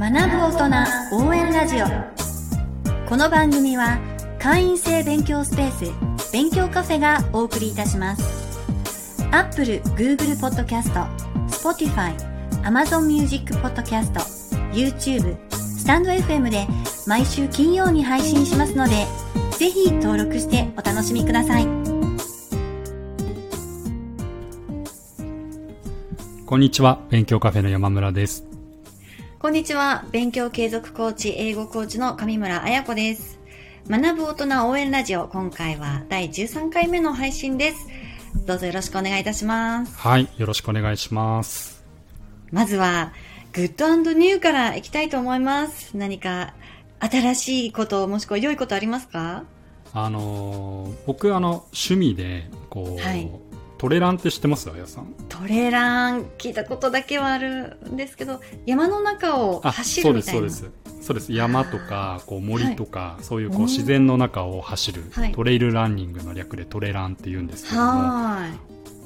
学ぶ大人応援ラジオ。この番組は会員制勉強スペース勉強カフェがお送りいたします。アップル、Google Podcast、Spotify、Amazon Music Podcast、YouTube、スタンド FM で毎週金曜に配信しますのでぜひ登録してお楽しみください。こんにちは。勉強カフェの山村です。こんにちは。勉強継続コーチ、英語コーチの上村彩子です。学ぶ大人応援ラジオ、今回は第13回目の配信です。どうぞよろしくお願いいたします。はいよろしくお願いしますまずは、グッドニューからいきたいと思います。何か新しいこと、もしくは良いことありますか？あのー僕あの趣味でこう、はいトレランって知ってます？あやさん。トレラン、聞いたことだけはあるんですけど、山の中をあ走そうるみたいな。ですそうです。そうです。山とかこう森とか、そういうこううん自然の中を走る、はい。トレイルランニングの略でトレランって言うんですけどもは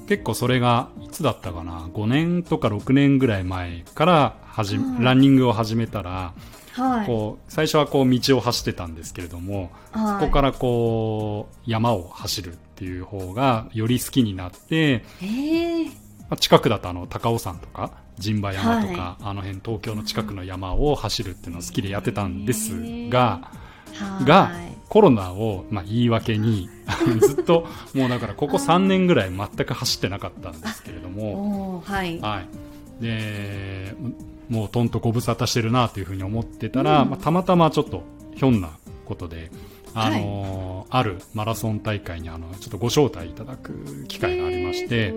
結構それがいつだったかな？5年とか6年ぐらい前からはい。ランニングを始めたら、い。はい。こう最初はこう道を走ってたんですけれども、はい。そこからこう山を走るっていう方がより好きになって、ええまあ近くだとあの高尾山とか陣馬山とか、あの辺東京の近くの山を走るっていうのを好きでやってたんですが、はい。がコロナをまあ言い訳に ずっともうだからここ3年ぐらい全く走ってなかったんですけれども、はい。はい、でもうとんとご無沙汰してるなというふうに思ってたら、うん。まあ、たまたまちょっとひょんなことで、あのーあるマラソン大会にあのちょっとご招待いただく機会がありまして、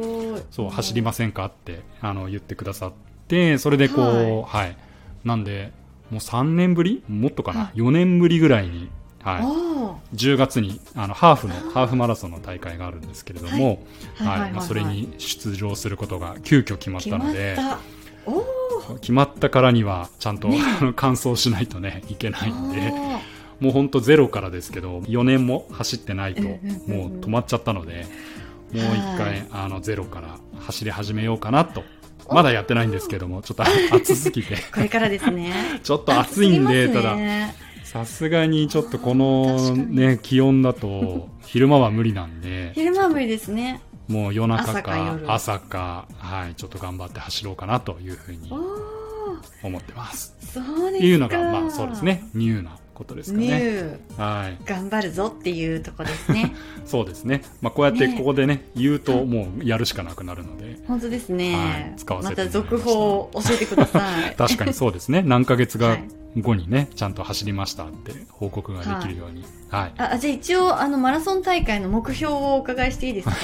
そう走りませんかってあの言ってくださってそれでこう、はい。なんでもう3年ぶり？もっとかな、は4年ぶりぐらいに、はい、おー。10月にあのハーフのハーフマラソンの大会があるんですけれども、それに出場することが急遽決まっ決まった。ので決まったからにはちゃんと、あの完走しないとねいけないんで。もう本当ゼロからですけど4年も走ってないともう止まっちゃったのでもう一は回あのゼロから走り始めようかなと。まだやってないんですけどもちょっと 暑すぎて。これからですね。ちょっと暑いんで、暑すぎたださすがにちょっとこ確のね気温だと昼間は無理なんで。昼間は無理ですね。もう夜中朝か朝かはいちょっと頑張って走ろうかなというふうに思ってますそうですか。いうのがまあそうです。ねニューなことですかニね。はい。頑張るぞっていうとこですね。そうですね。まあこうやってねここでね言うともうやるしかなくなるので。本当ですはねい。使わせまてました。た続報を教えてください。確かにそうですね。何ヶ月がはい。後にねちゃんと走りましたって報告ができるように。はい。あ、じゃあ一応、あの、マラソン大会の目標をお伺いしていいですか？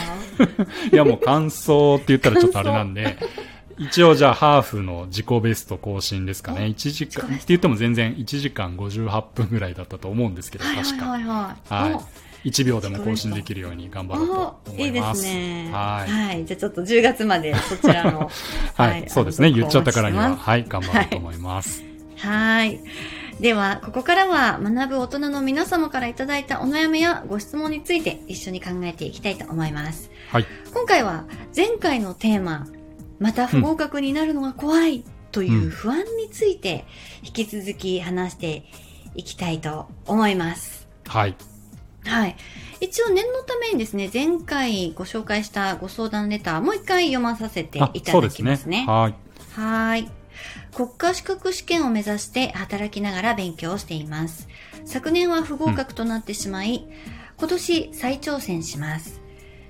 いやもう感想って言ったらちょっとあれなんで、一応じゃあハーフの自己ベスト更新ですかね。1時間、って言っても全然1時間58分ぐらいだったと思うんですけど、はい確か。はいはい。はい。1秒でも更新できるように頑張ろうとおいいで思いますす。ね。はいじゃあちょっと10月までそちらの。はい。そうですね。言っちゃったからには、はい、頑張ろうと思います。ますはい。では、ここからは学ぶ大人の皆様からいただいたお悩みやご質問について一緒に考えていきたいと思います。はい。今回は前回のテーマ、また不合格になるのが怖いという不安について引き続き話していきたいと思います。はい。はい。一応念のためにですね、前回ご紹介したご相談レター、もう一回読まさせてあい、ただそうですねきますね。。はい。はーい。国家資格試験を目指して働きながら勉強をしています。昨年は不合格となってしまい、今年再挑戦します。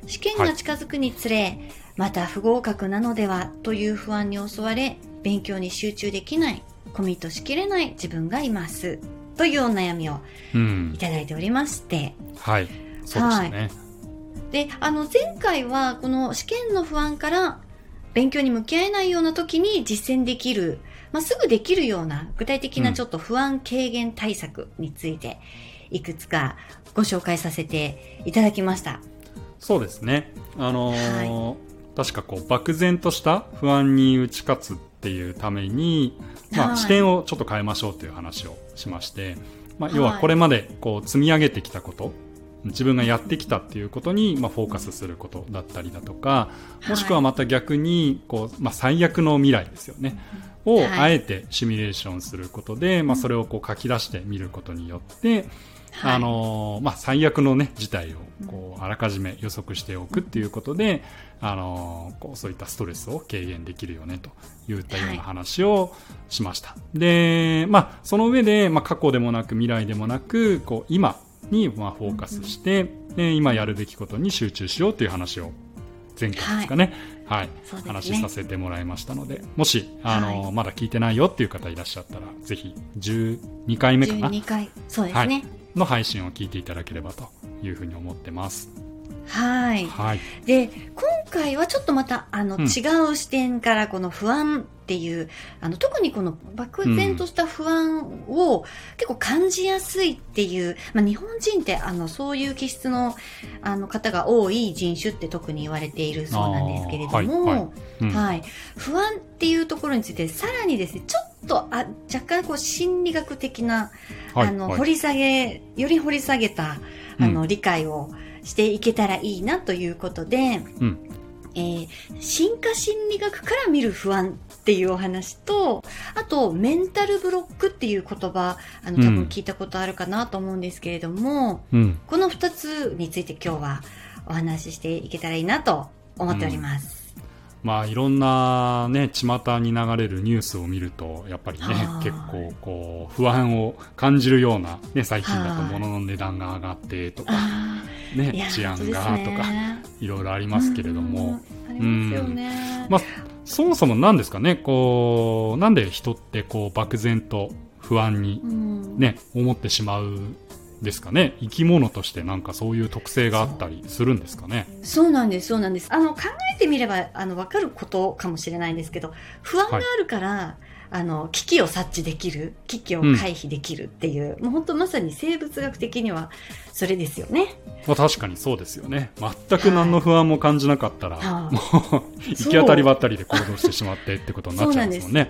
試験が近づくにつれ、また不合格なのではという不安に襲われ、勉強に集中できない、コミットしきれない自分がいます。というお悩みをうんい。ただいておりまして、はい。そうでしたね。で、あの、前回は、この試験の不安から、勉強に向き合えないような時に実践できる、まあ、すぐできるような具体的うなんちょっと不安軽減対策について、いくつかご紹介させていただきました。そうですね。あのー確かこう漠然とした不安に打ち勝つっていうために、まあ、はい視点をちょっと変えましょうという話をしまして、まあ、はい。要はこれまでこう積み上げてきたこと自分がやってきたっていうことに、まあ、フォーカスすることだったりだとか、もしくはまた逆にこう、まあ、最悪の未来ですよね、をあえてシミュレーションすることで、まあ、それをこう書き出してみることによって、あのまあ、最悪の、ね、事態をこうあらかじめ予測しておくっていうことで、あのこうそういったストレスを軽減できるよねといったような話をしました。はい、で、まあ、その上で、まあ、過去でもなく未来でもなくこう今にまあフォーカスして、うん、今やるべきことに集中しようという話を前回ですかね、はい、はい、ね、話させてもらいましたので、もし、あの、はい、まだ聞いてないよっていう方いらっしゃったら、ぜひ、12回目かな。12回、そうですね、はい、の配信を聞いていただければというふうに思ってます。はい。はい。で、今回はちょっとまた、あの、うん、違う視点からこの不安っていう、あの、特にこの漠然とした不安を結構感じやすいっていう、まあ、日本人って、あの、そういう気質の、あの、方が多い人種って特に言われているそうなんですけれども、はい、はいうんはい、不安っていうところについて、さらにですね、ちょっと、あ、若干こう、心理学的な、あの、掘り下げ、より掘り下げた、あの、理解を、していけたらいいなということで、うん、えー、進化心理学から見る不安っていうお話と、あと、メンタルブロックっていう言葉、あの、多分聞いたことあるかなと思うんですけれども、うん、この二つについて今日はお話ししていけたらいいなと思っております。まあ、いろんなね、巷に流れるニュースを見ると、やっぱりね、結構こう、不安を感じるような、ね、最近だと物の値段が上がってとか、ね、治安がとか、いろいろありますけれども、ありますよね。まあ、そもそも何ですかね、こう、なんで人ってこう、漠然と不安にね、思ってしまうですかね。生き物としてなんかそういう特性があったりするんですかね。そうなんですそうなんです。あの考えてみればあの分かることかもしれないんですけど不安があるから、はい、あの危機を察知できる危機を回避できるっていう、うん、もう本当まさに生物学的にはそれですよね、まあ、確かにそうですよね。全く何の不安も感じなかったら、はい、もう行き当たりばったりで行動してしまってってことになっちゃいますもんね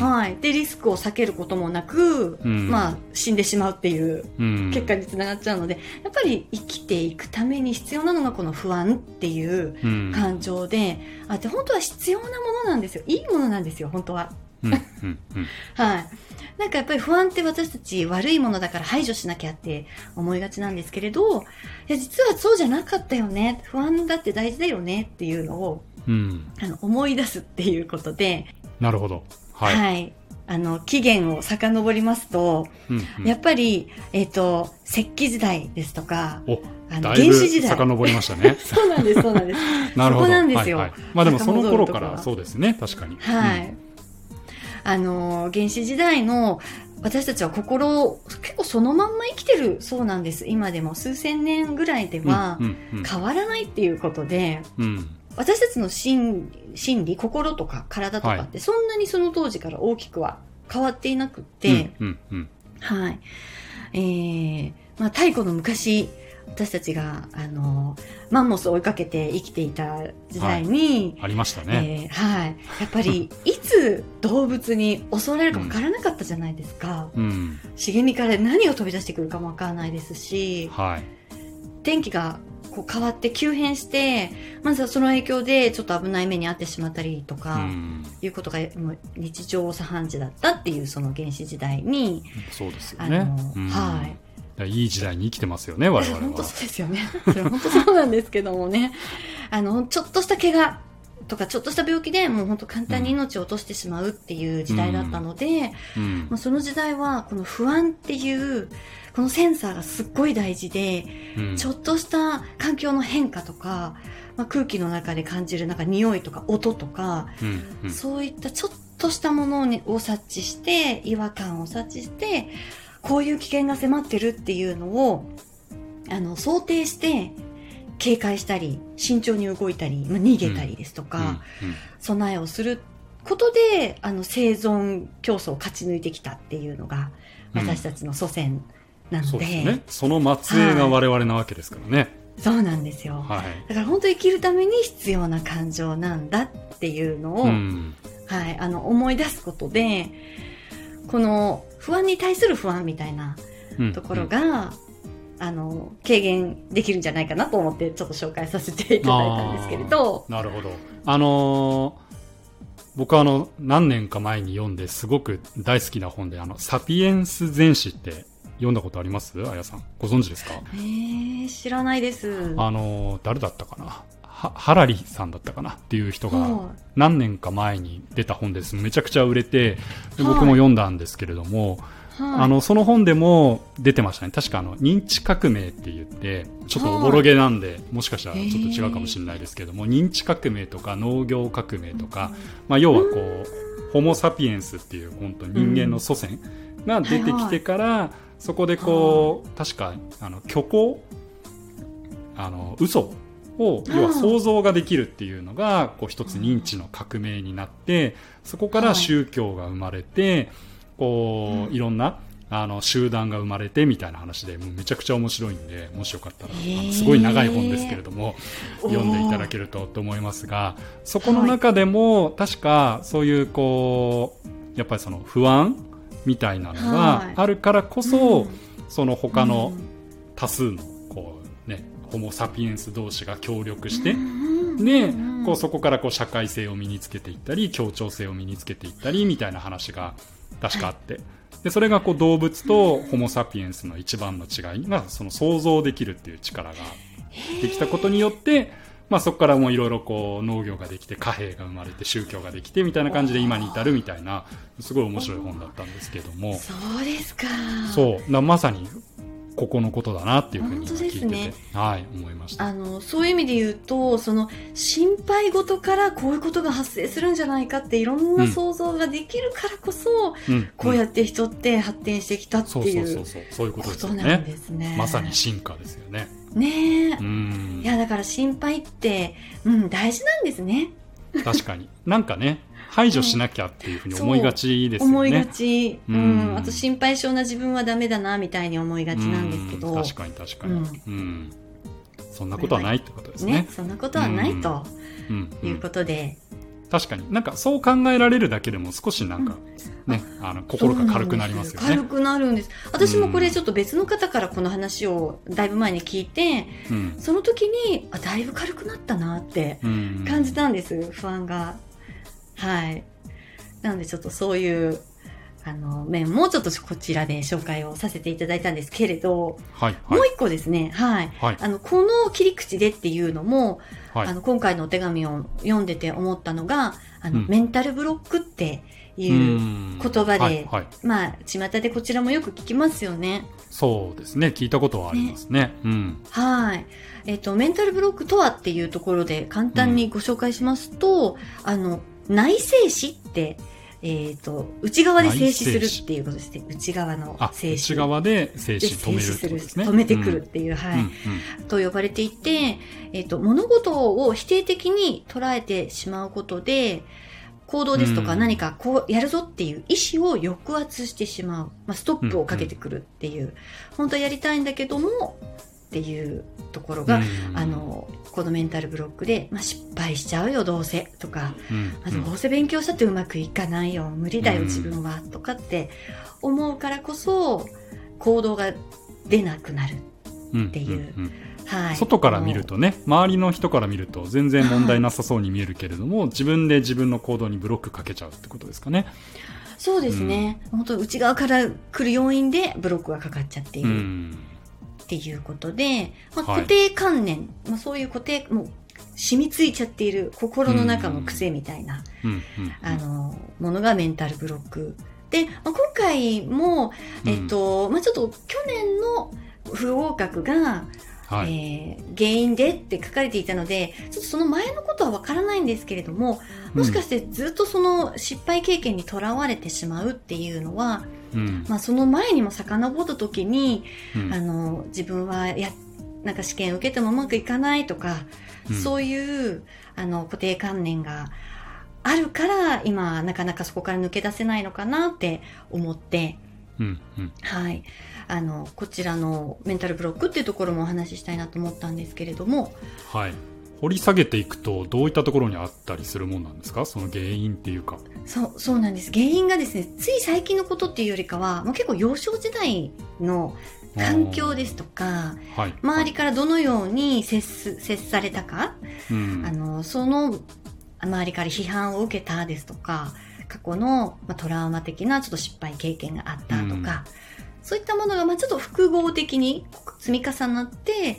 はい、でリスクを避けることもなく、うん、まあ、死んでしまうっていう結果につながっちゃうので、やっぱり生きていくために必要なのがこの不安っていう感情で、うん、あって本当は必要なものなんですよ。いいものなんですよ本当は。はい。なんかやっぱり不安って私たち悪いものだから排除しなきゃって思いがちなんですけれど、いや実はそうじゃなかったよね。不安だって大事だよねっていうのを、うん、あの思い出すっていうことで。なるほど。はい、はい。あの、期限を遡りますと、うんうん、やっぱり、えっ、ー、と、石器時代ですとか、あの原始時代。遡りましたね。そうなんです、そうなんです。なるほど。そこなんですよ。はいはい、まあでもその頃からそうですね、確かに。はい。うん、あの、原始時代の私たちは心を結構そのまんま生きてるそうなんです。今でも数千年ぐらいでは変わらないっていうことで、うんうんうん私たちの心心理、心とか体とかってそんなにその当時から大きくは変わっていなくて、はい。えー、まあ太古の昔、私たちが、あの、マンモスを追いかけて生きていた時代に、はい、ありましたね。えー、はい。やっぱり、いつ動物に襲われるかわからなかったじゃないですか。うん。茂みから何を飛び出してくるかもわからないですし、はい。天気がこう変わって急変して、まずはその影響でちょっと危ない目に遭ってしまったりとか、いうことがもう日常茶飯事だったっていうその原始時代に、そうですよね。はい。いい時代に生きてますよね、我々は。本当そうですよね。それ本当そうなんですけどもね。あの、ちょっとした怪我とか、ちょっとした病気でもう本当簡単に命を落としてしまうっていう時代だったので、うん、まあ、その時代はこの不安っていう、このセンサーがすっごい大事で、うん、ちょっとした環境の変化とか、まあ、空気の中で感じるなんか匂いとか音とか、うんうん、そういったちょっとしたものを察知して、違和感を察知して、こういう危険が迫ってるっていうのを、あの、想定して、警戒したり、慎重に動いたり、まあ、逃げたりですとか、備えをすることで、あの、生存競争を勝ち抜いてきたっていうのが、私たちの祖先なので、うん、ね、その末裔が我々なわけですからね。はい、そうなんですよ、はい、だから本当生きるために必要な感情なんだっていうのを、うん、はい、あの思い出すことでこの不安に対する不安みたいなところが、あの、軽減できるんじゃないかなと思って、ちょっと紹介させていただいたんですけれど。なるほど。あのー僕はあの、何年か前に読んですごく大好きな本で、あの、サピエンス全史って読んだことあります？あやさん。ご存知ですか？えー、知らないです。あのー誰だったかな？はハラリさんだったかな？っていう人がはい何年か前に出た本です。めちゃくちゃ売れて、僕も読んだんですけれども、はいあの、その本でも出てましたね。確かあの、認知革命って言って、ちょっとおぼろげなんで、もしかしたらちょっと違うかもしれないですけども、認知革命とか農業革命とか、まあ、要はこう、ホモ・サピエンスっていう本当人間の祖先が出てきてから、そこでこう、確か、あの、虚構あの、嘘を、要は想像ができるっていうのが、こう一つ認知の革命になって、そこから宗教が生まれて、こう、いろんな、あの、集団が生まれてみたいな話で、もうめちゃくちゃ面白いんで、もしよかったら、すごい長い本ですけれども、読んでいただけるとと思いますが、そこの中でも、確かそういうこう、やっぱりその不安みたいなのはい。があるからこそ、うん。その他の多数のこう、ね、ホモ・サピエンス同士が協力して、で、こうそこからこう社会性を身につけていったり協調性を身につけていったりみたいな話が確かあって、でそれがこう動物とホモ・サピエンスの一番の違いがその想像できるっていう力ができたことによって、まあ、そこからもういろいろこう農業ができて貨幣が生まれて宗教ができてみたいな感じで今に至るみたいなすごい面白い本だったんですけども。そうですか。そう。なまさにここのことだなっていうふうに聞いてて、ねはい、思いました。あの、そういう意味で言うと、その、心配事からこういうことが発生するんじゃないかっていろんな想像ができるからこそ、うんこうやって人って発展してきたっていそうそううそうそういうことですねですね。まさに進化ですよねねえ。うんいや、だから心配って、うん、大事なんですね。確かになんかね排除しなきゃっていうふうに思いがちですよね。思いがち。ううん。ん。あと心配性な自分はダメだな、みたいに思いがちなんですけど。うん。確かに確かに、ううん。んそんなことはないってことですね。ね、そんなことはないと。いうん。ことで。確かに。なんかそう考えられるだけでも少しなんかね、あの心が軽くなりますよね。軽くなるんです。私もこれちょっと別の方からこの話をだいぶ前に聞いて、うん。その時に、あ、だいぶ軽くなったなってうん。感じたんです、不安が。はい。なのでちょっとそういう、あの、面もちょっとこちらで紹介をさせていただいたんですけれど、はいはい。もう一個ですね、はい。はい。あの、この切り口でっていうのも、はい。あの、今回のお手紙を読んでて思ったのが、あの、うん。メンタルブロックっていう、言言葉ではいはい、まあ、巷でこちらもよく聞きますよね。そうですね。聞いたことはありますね。うん。はい。えっ、と、メンタルブロックとはっていうところで簡単にご紹介しますと、あの、内静止って、えっ、と、内側で静止するっていうことですね。内側のあ静止。内側で静で止止めるってことですね止めてくるっていう、はい、うんうんと呼ばれていて、えっ、と、物事を否定的に捉えてしまうことで、行動ですとかうん何かこうやるぞっていう意思を抑圧してしまう。まあ、ストップをかけてくるっていう。本当はやりたいんだけども、っていうところが、うん。あの、このメンタルブロックで、まあ、失敗しちゃうよ、どうせ、とか、うん。あどうせ勉強したってうまくいかないよ、無理だよ、うん。自分は、とかって思うからこそ、行動が出なくなる。うん。っていう。ん。ん。はい。外から見るとね周りの人から見ると全然問題なさそうに見えるけれども、自分で自分の行動にブロックかけちゃうってことですかね。そうですね。本当内側から来る要因でブロックがかかっちゃっていうるんっていうことで、まあ、はい。固定観念、まあ、そういう固定、もう染みついちゃっている心の中の癖みたいな、あの、ものがメンタルブロック。で、まあ、今回も、えっと、まあ、ちょっと去年の不合格が、はい。えー原因でって書かれていたので、ちょっとその前のことはわからないんですけれども、もしかしてずっとその失敗経験にとらわれてしまうっていうのは、うん。まあその前にも遡った時に、うん。あの、自分はや、なんか試験受けてもうまくいかないとか、うん。そういう、あの、固定観念があるから、今、なかなかそこから抜け出せないのかなって思って、うんうん。はい。あの、こちらのメンタルブロックっていうところもお話ししたいなと思ったんですけれども、はい掘り下げていくとどういったところにあったりするもんなんですか？その原因っていうか。そう、そうなんです。原因がですね、つい最近のことっていうよりかは、もう結構幼少時代の環境ですとか、はい、周りからどのように接す接されたか、うんあの、その周りから批判を受けたですとか、過去の、まあ、トラウマ的なちょっと失敗経験があったとか、そういったものが、まあ、ちょっと複合的に積み重なって、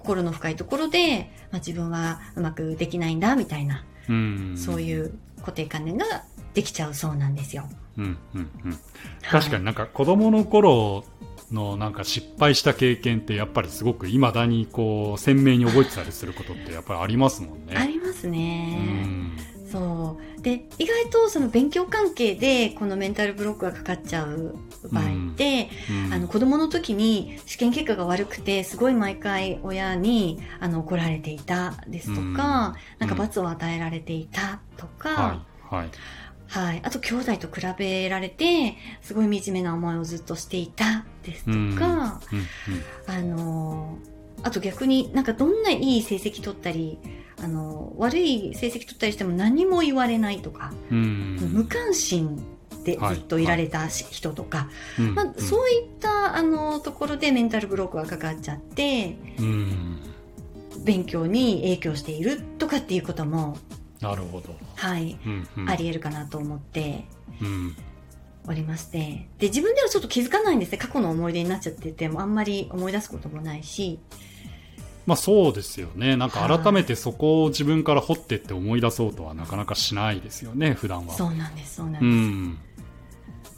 心の深いところで、まあ、自分はうまくできないんだ、みたいな、うんそういう固定観念ができちゃうそうなんですよ。うんうんうん、確かにに。なんか子供の頃のなんか失敗した経験ってやっぱりすごく未だにこう鮮明に覚えてたりすることってやっぱりありますもんね。ありますうね。んそう。で、意外とその勉強関係でこのメンタルブロックがかかっちゃう場合って、うん。あの子供の時に試験結果が悪くてすごい毎回親にあの怒られていたですとか、うん。なんか罰を与えられていたとか、はいはい。はい。あと、兄弟と比べられて、すごい惨めな思いをずっとしていたですとか、うん。うん。うん。あのー、あと逆になんかどんないい成績取ったり、あのー、悪い成績取ったりしても何も言われないとか、うん。無関心でずっといられたし、人とか、うん。まあ、そういった、あのーところでメンタルブロックがかかっちゃって、うん。勉強に影響しているとかっていうことも、なるほど、はい、うんうん。あり得るかなと思って、うん。おりまして。で、自分ではちょっと気づかないんですね。過去の思い出になっちゃってても、あんまり思い出すこともないし。まあそうですよね。なんか改めてそこを自分から掘ってって思い出そうとはなかなかしないですよね普段は。そうなんです、そうなんうです。ん。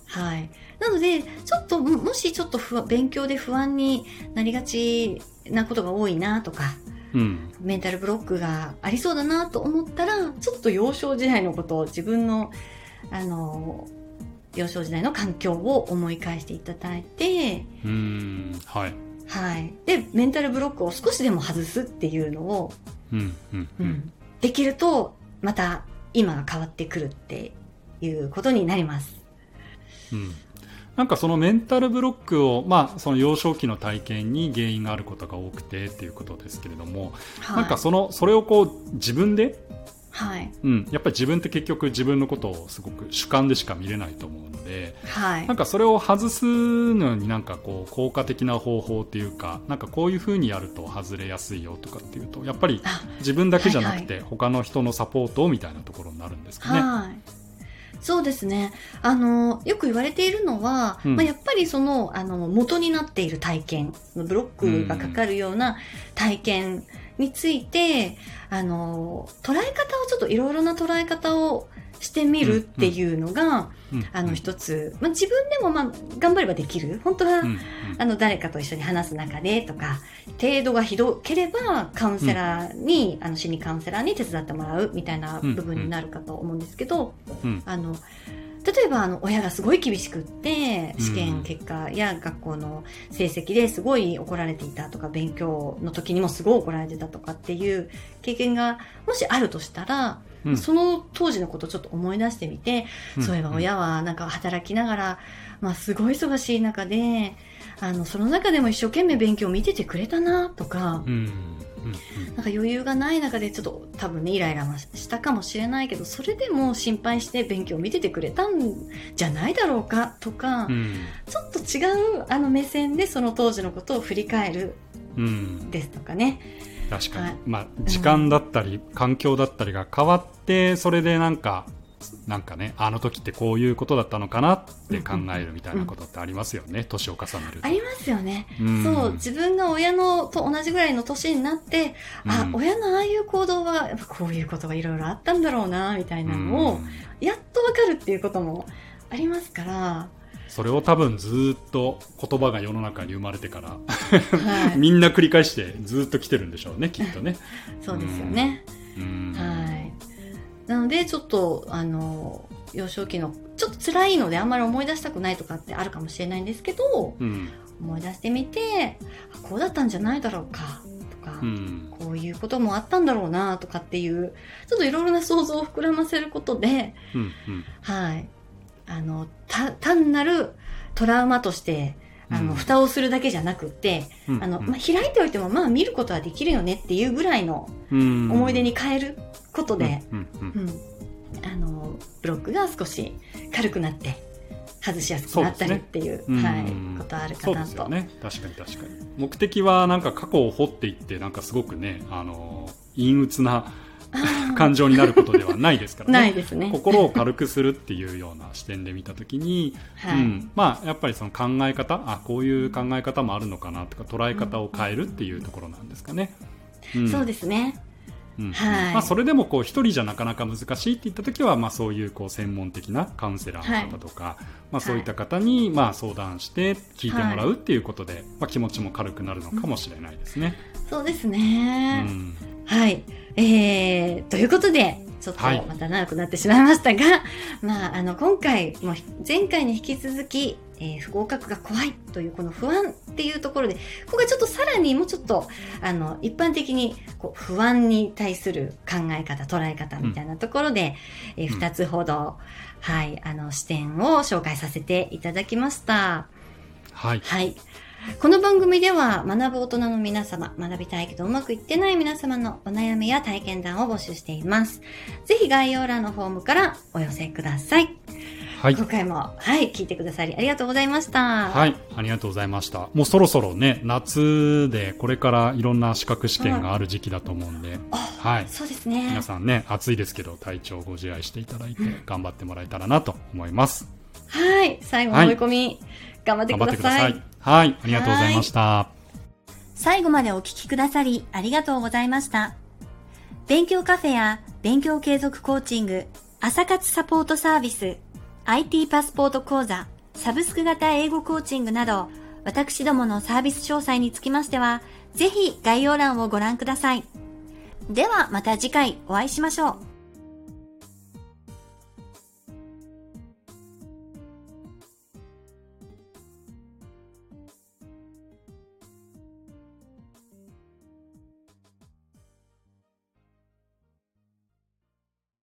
はい。なので、ちょっと、ももしちょっと不安勉強で不安になりがちなことが多いなとか、うん。メンタルブロックがありそうだなと思ったら、ちょっと幼少時代のことを自分の、あの、幼少時代の環境を思い返していただいて、うん。はいはい。で、メンタルブロックを少しでも外すっていうのを、うんうんううんんできると、また今が変わってくるっていうことになります。うんなんかそのメンタルブロックを、まあ、その幼少期の体験に原因があることが多くてっていうことですけれども、はい。なんかそのそれをこう自分で、はい。うん、やっぱり自分って結局自分のことをすごく主観でしか見れないと思うのではいなん。かそれを外すのになんかこう効果的な方法っていうかなんかこういうふうにやると外れやすいよとかっていうとやっぱりあ自分だけじゃなくて他の人のサポートみたいなところになるんですかね。はい。そうですね。あの、よく言われているのは、うんまあ、やっぱりその、あの、元になっている体験、ブロックがかかるような体験について、あの、捉え方をちょっといろいろな捉え方をしてみるっていうのが、うんあの、一つ、まあ、自分でもまあ、頑張ればできる。本当は、あの、誰かと一緒に話す中でとか、程度がひどければ、カウンセラーに、あの、心理カウンセラーに手伝ってもらうみたいな部分になるかと思うんですけど、うん。あの、例えば、あの、親がすごい厳しくって、うん。試験結果や学校の成績ですごい怒られていたとか、勉強の時にもすごい怒られてたとかっていう経験が、もしあるとしたら、うん。その当時のことをちょっと思い出してみて、うん。そういえば親はなんか働きながら、まあすごい忙しい中で、あの、その中でも一生懸命勉強を見ててくれたなとか、なんか余裕がない中でちょっと多分ね、イライラはしたかもしれないけど、それでも心配して勉強を見ててくれたんじゃないだろうかとか、うん。ちょっと違うあの目線でその当時のことを振り返るうん。ですとかね。確かに、はい。まあ、時間だったり、環境だったりが変わってそれでなんかなんかねあの時ってこういうことだったのかなって考えるみたいなことってありますよね、年を重ねると。ありますよね。うん。そう、自分が親のと同じぐらいの年になって、あう、ん。親のああいう行動は、やっぱこういうことがいろいろあったんだろうな、みたいなのを、やっとわかるっていうこともありますから、それを多分ずーっと言葉が世の中に生まれてから、はい。みんな繰り返してずーっと来てるんでしょうねきっとね、そうですよね。うんはい。なので、ちょっと、あの、幼少期の、ちょっと辛いのであんまり思い出したくないとかってあるかもしれないんですけど、うん思い出してみて、あこうだったんじゃないだろうか、とか、うんこういうこともあったんだろうな、とかっていう、ちょっといろいろな想像を膨らませることで、うんうんはい。あの、た、単なるトラウマとして、あの、うん。蓋をするだけじゃなくって、うん。あの、まあ、開いておいても、まあ、見ることはできるよねっていうぐらいのうん。思い出に変えることで、うん、あの、ブロックが少し軽くなって、外しやすくなったりっていう、ね、はい、ことあるかなと。ね、確かに確かに。目的はなんか過去を掘っていって、なんかすごくね、あの、陰鬱な 感情になることではないですからね。ないですね。心を軽くするっていうような視点で見たときに、はい、うん、まあ、やっぱりその考え方、あ、こういう考え方もあるのかなとか、捉え方を変えるっていうところなんですかね。うん、そうですね。うんはいまあ、それでもこう一人じゃなかなか難しいって言った時は、まあ、そういうこう専門的なカウンセラーの方とか、はい、まあ、そういった方にまあ相談して聞いてもらうっていうことで、はい、まあ、気持ちも軽くなるのかもしれないですね。そうですね、うん、はい、えー、ということでちょっとまた長くなってしまいましたが、はい、まあ、あの今回も前回に引き続きえー、不合格が怖いというこの不安っていうところで、ここがちょっとさらにもうちょっと、あの、一般的にこう不安に対する考え方、捉え方みたいなところで、うん、えー、二つほど、はい、あの、視点を紹介させていただきました。はい。はい。この番組では学ぶ大人の皆様、学びたいけどうまくいってない皆様のお悩みや体験談を募集しています。ぜひ概要欄のフォームからお寄せください。はい、今回も、はい、聞いてくださりありがとうございました。はい、ありがとうございました。もうそろそろね、夏でこれからいろんな資格試験がある時期だと思うんで、はい、そうですね。皆さんね、暑いですけど体調ご自愛していただいて、頑張ってもらえたらなと思います。はい、最後の追い込み、はい、頑張ってください。はい、ありがとうございました。最後までお聞きくださりありがとうございました。勉強カフェや勉強継続コーチング、朝活サポートサービス、IT パスポート講座、サブスク型英語コーチングなど、私どものサービス詳細につきましては、ぜひ概要欄をご覧ください。ではまた次回お会いしましょう。